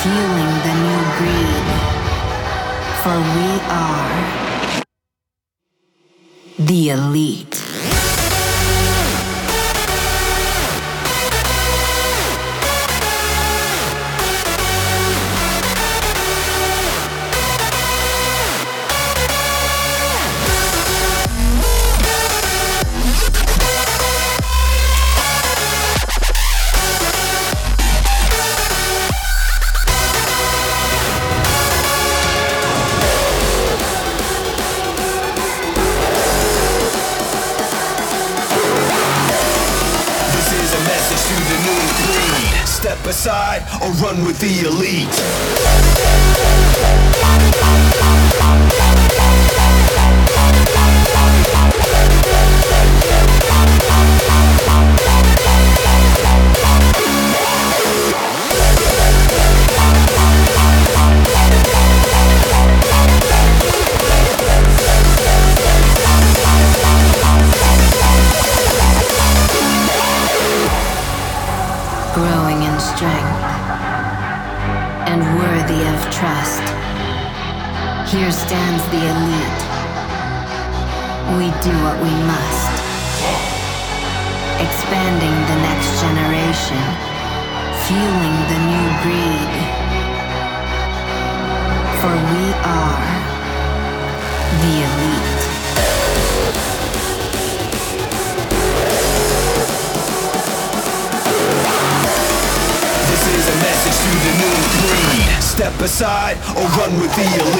fueling the new breed. For we are. or run with the elite.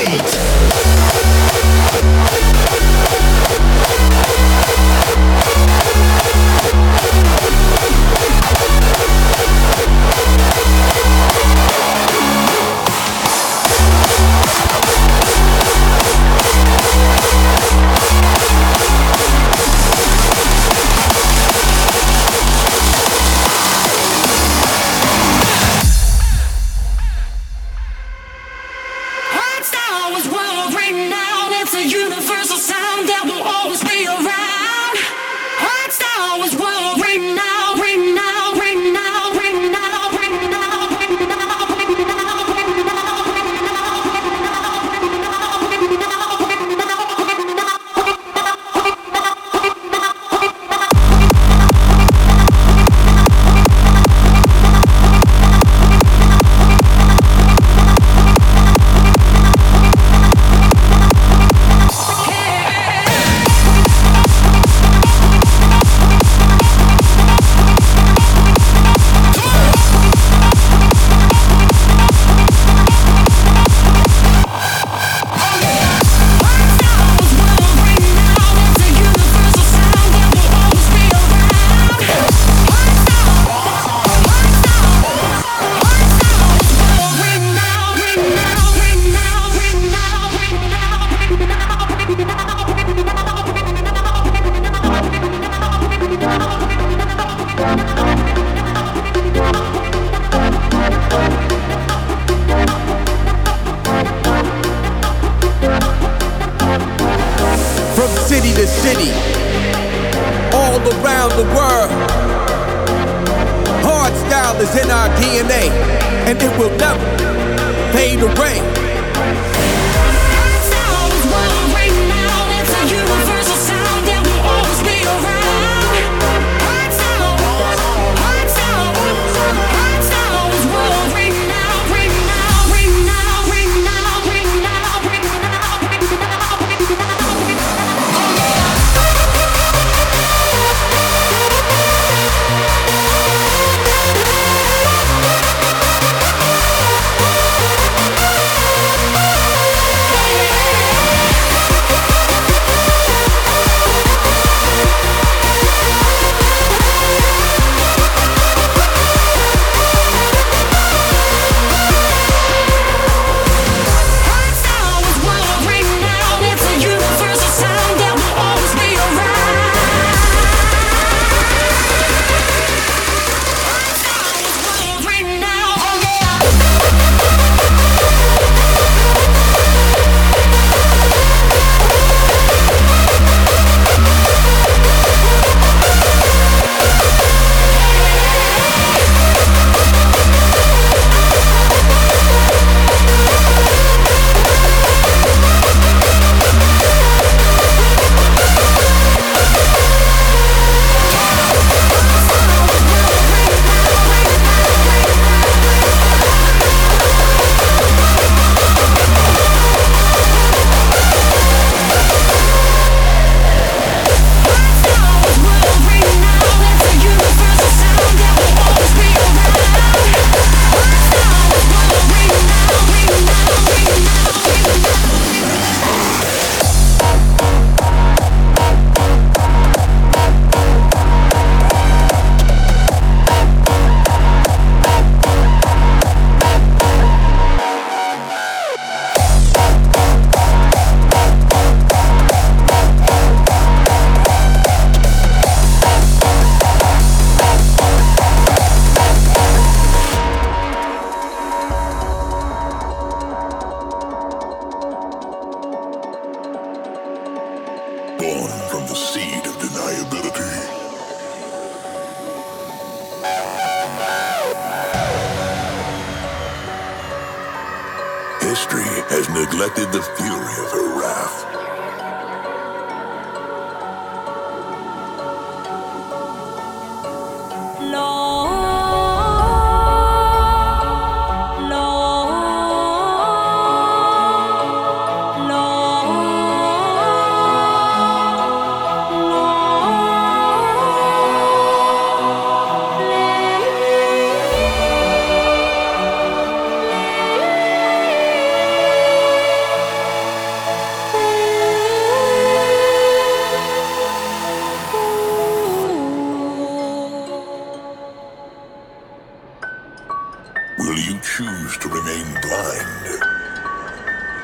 choose to remain blind?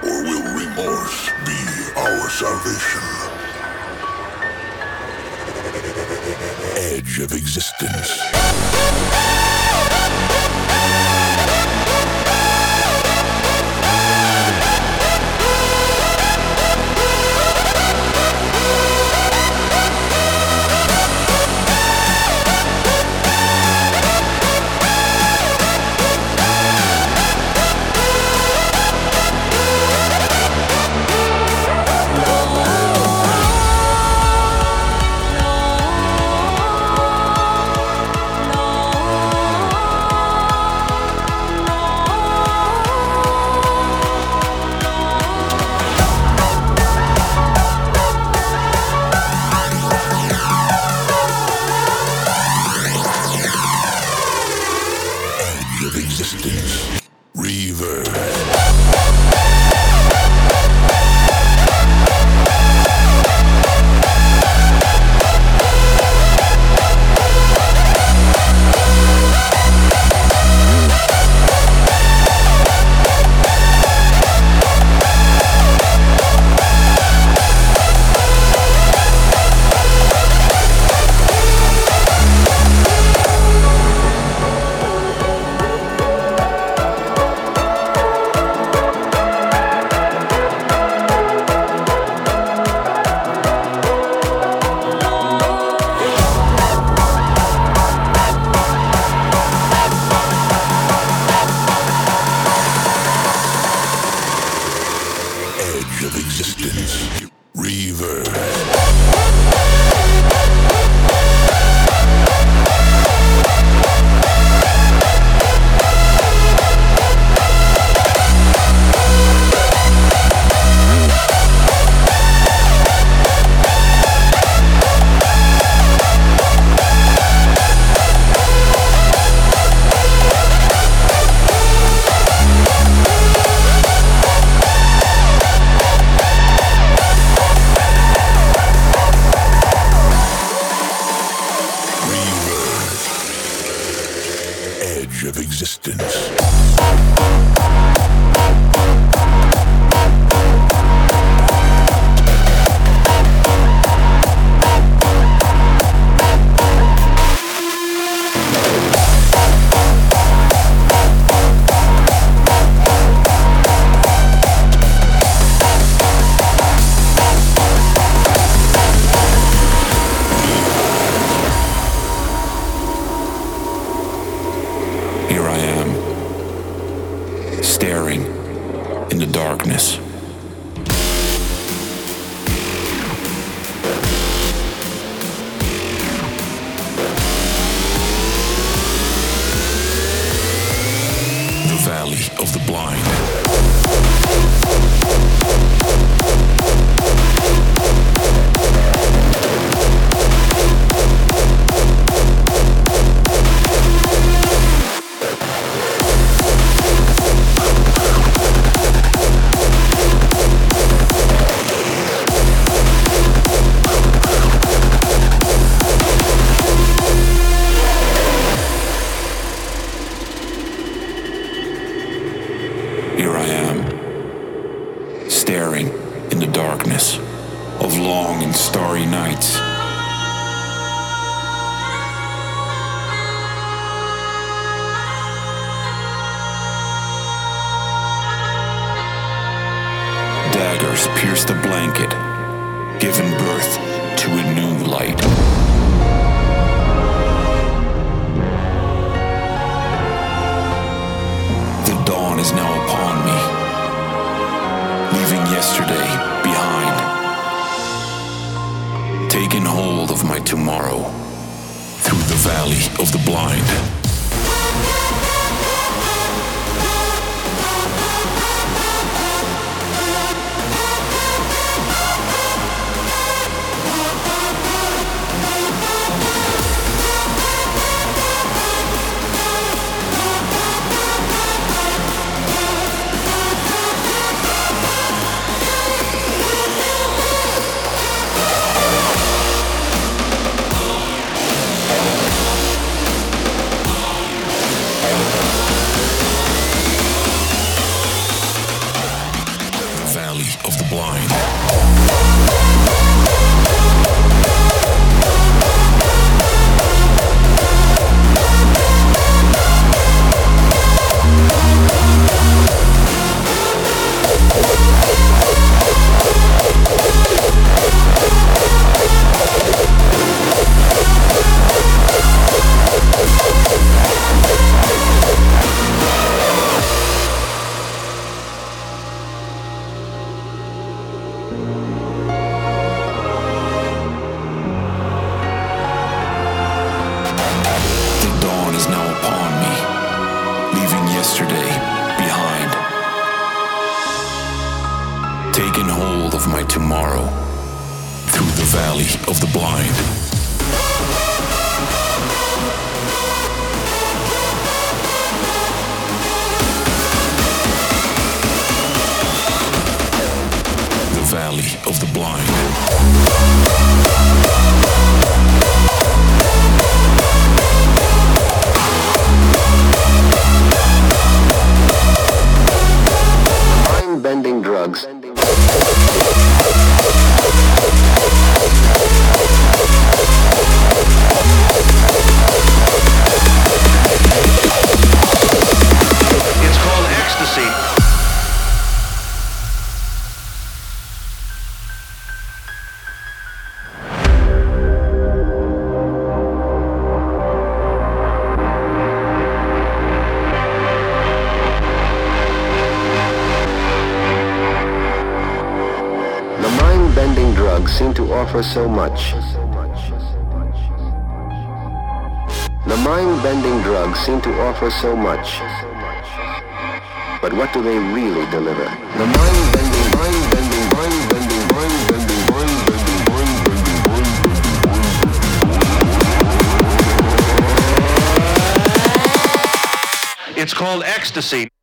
Or will remorse be our salvation? Edge of existence. darkness, of long and starry nights. Daggers pierce the blanket, giving birth to a new light. The dawn is now upon me yesterday behind, taking hold of my tomorrow through the valley of the blind. taken hold of my tomorrow through the valley of the blind. valley of the blind. for so much. The mind-bending drugs seem to offer so much. But what do they really deliver? The mind-bending, mind-bending, mind-bending, mind-bending, mind-bending, mind-bending, mind-bending. It's called ecstasy.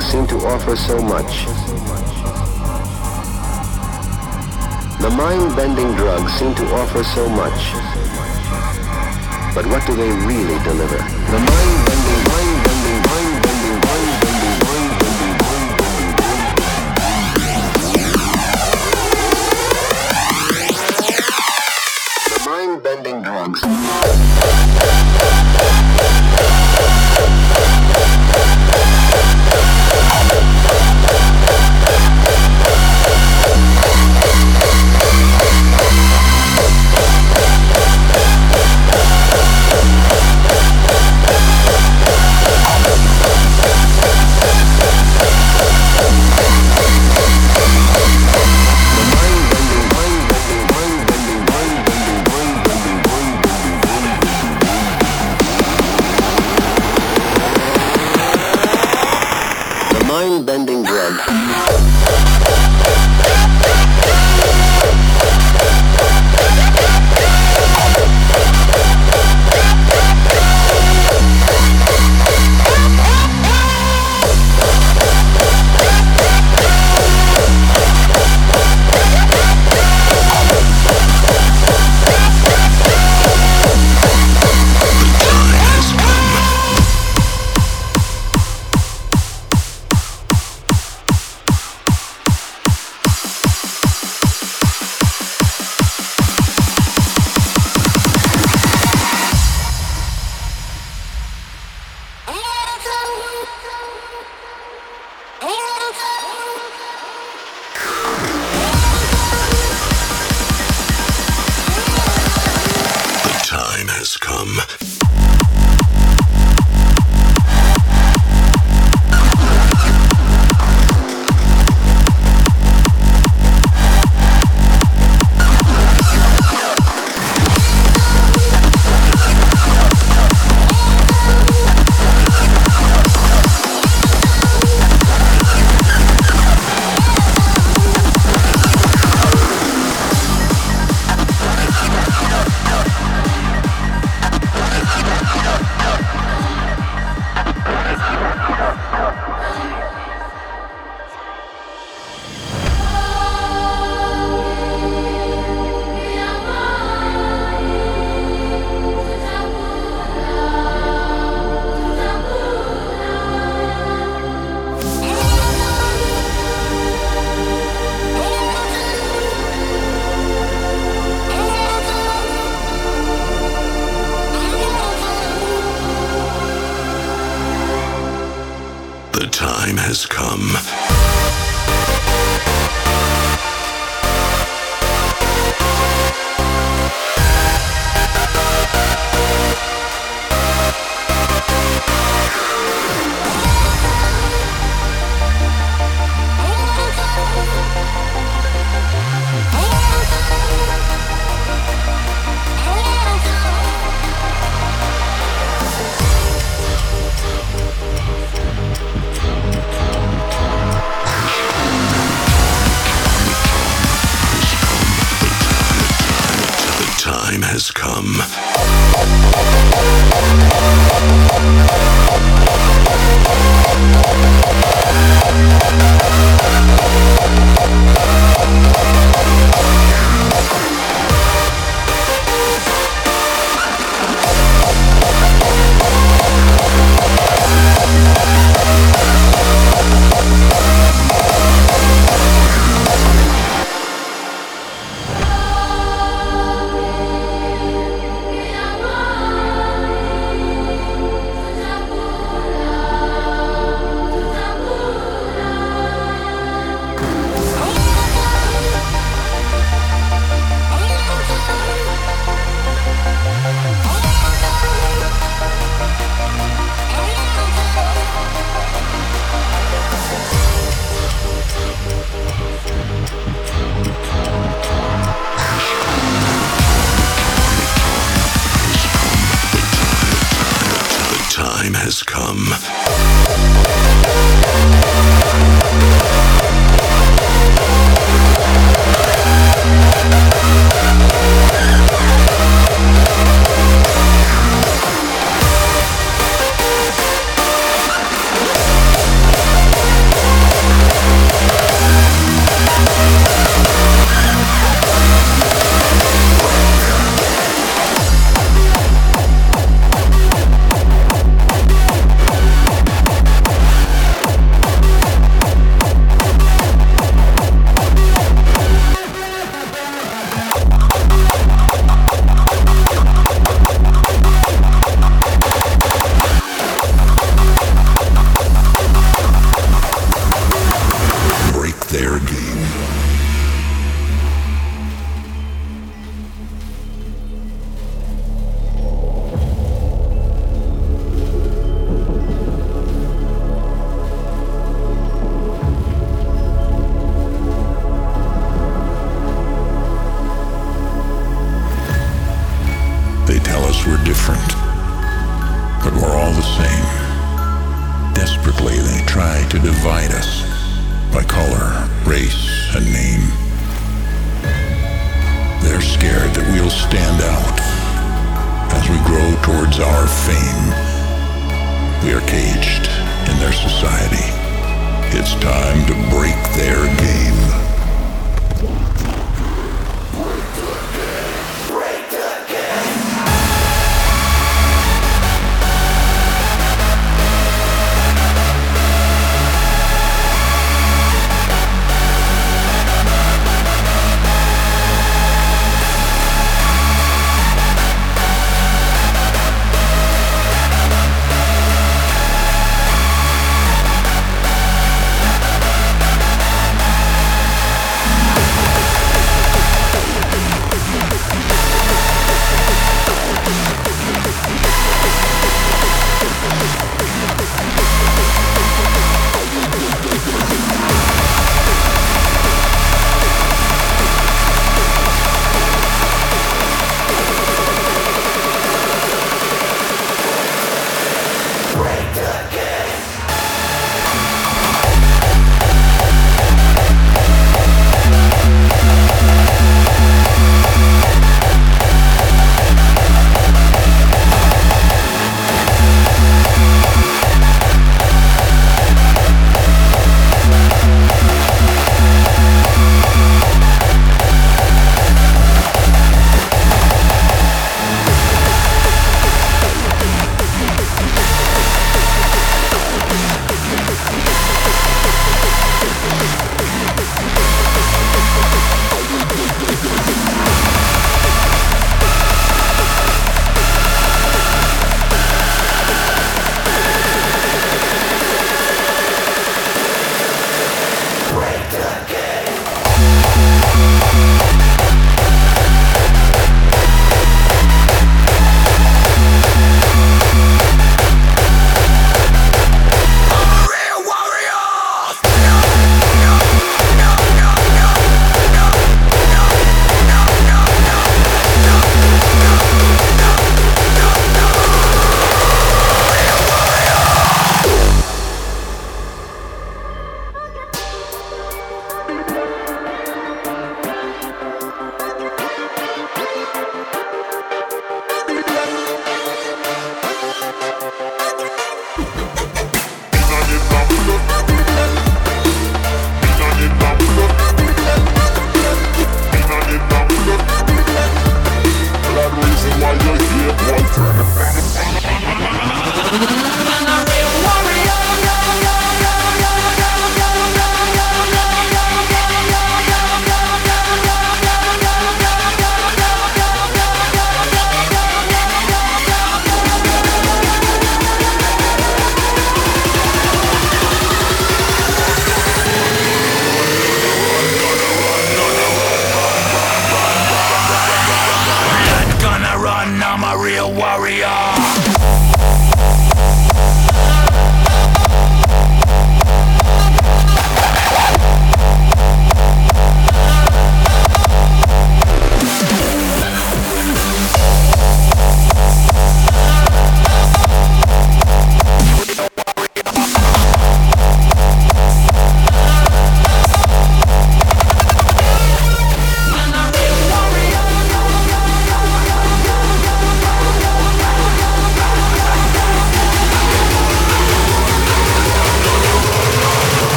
Seem to offer so much. The mind-bending drugs seem to offer so much. But what do they really deliver? The mind-bending,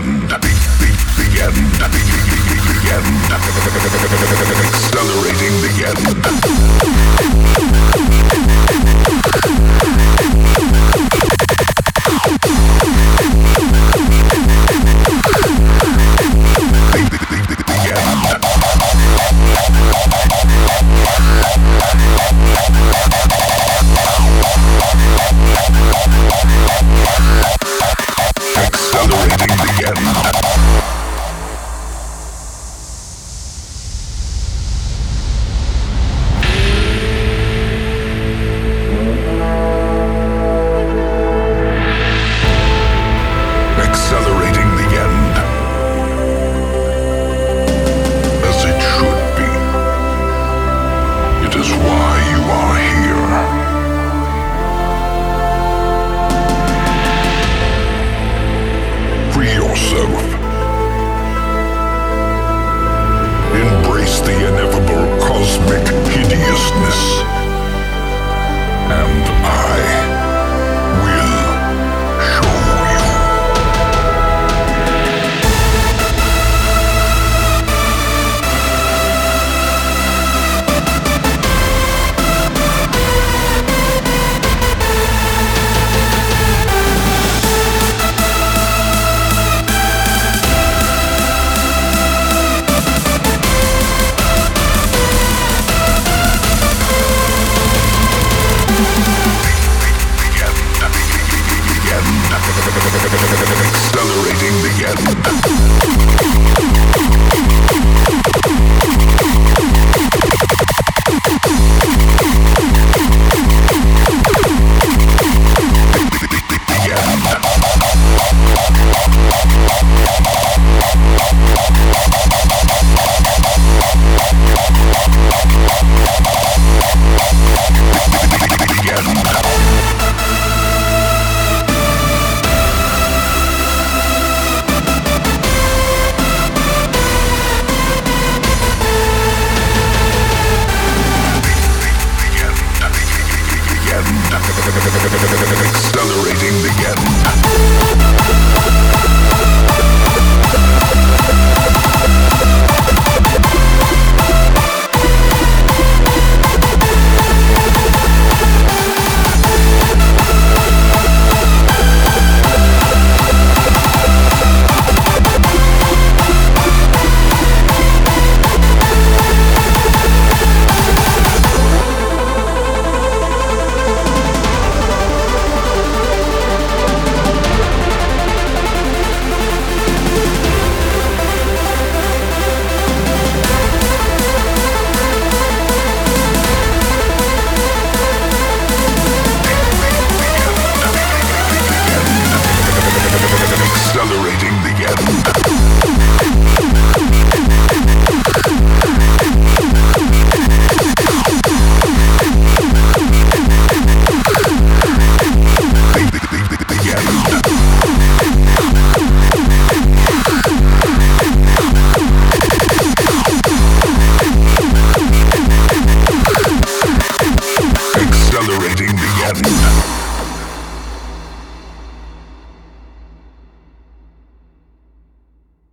The, the, the end. The, the, the, the. Accelerating the end.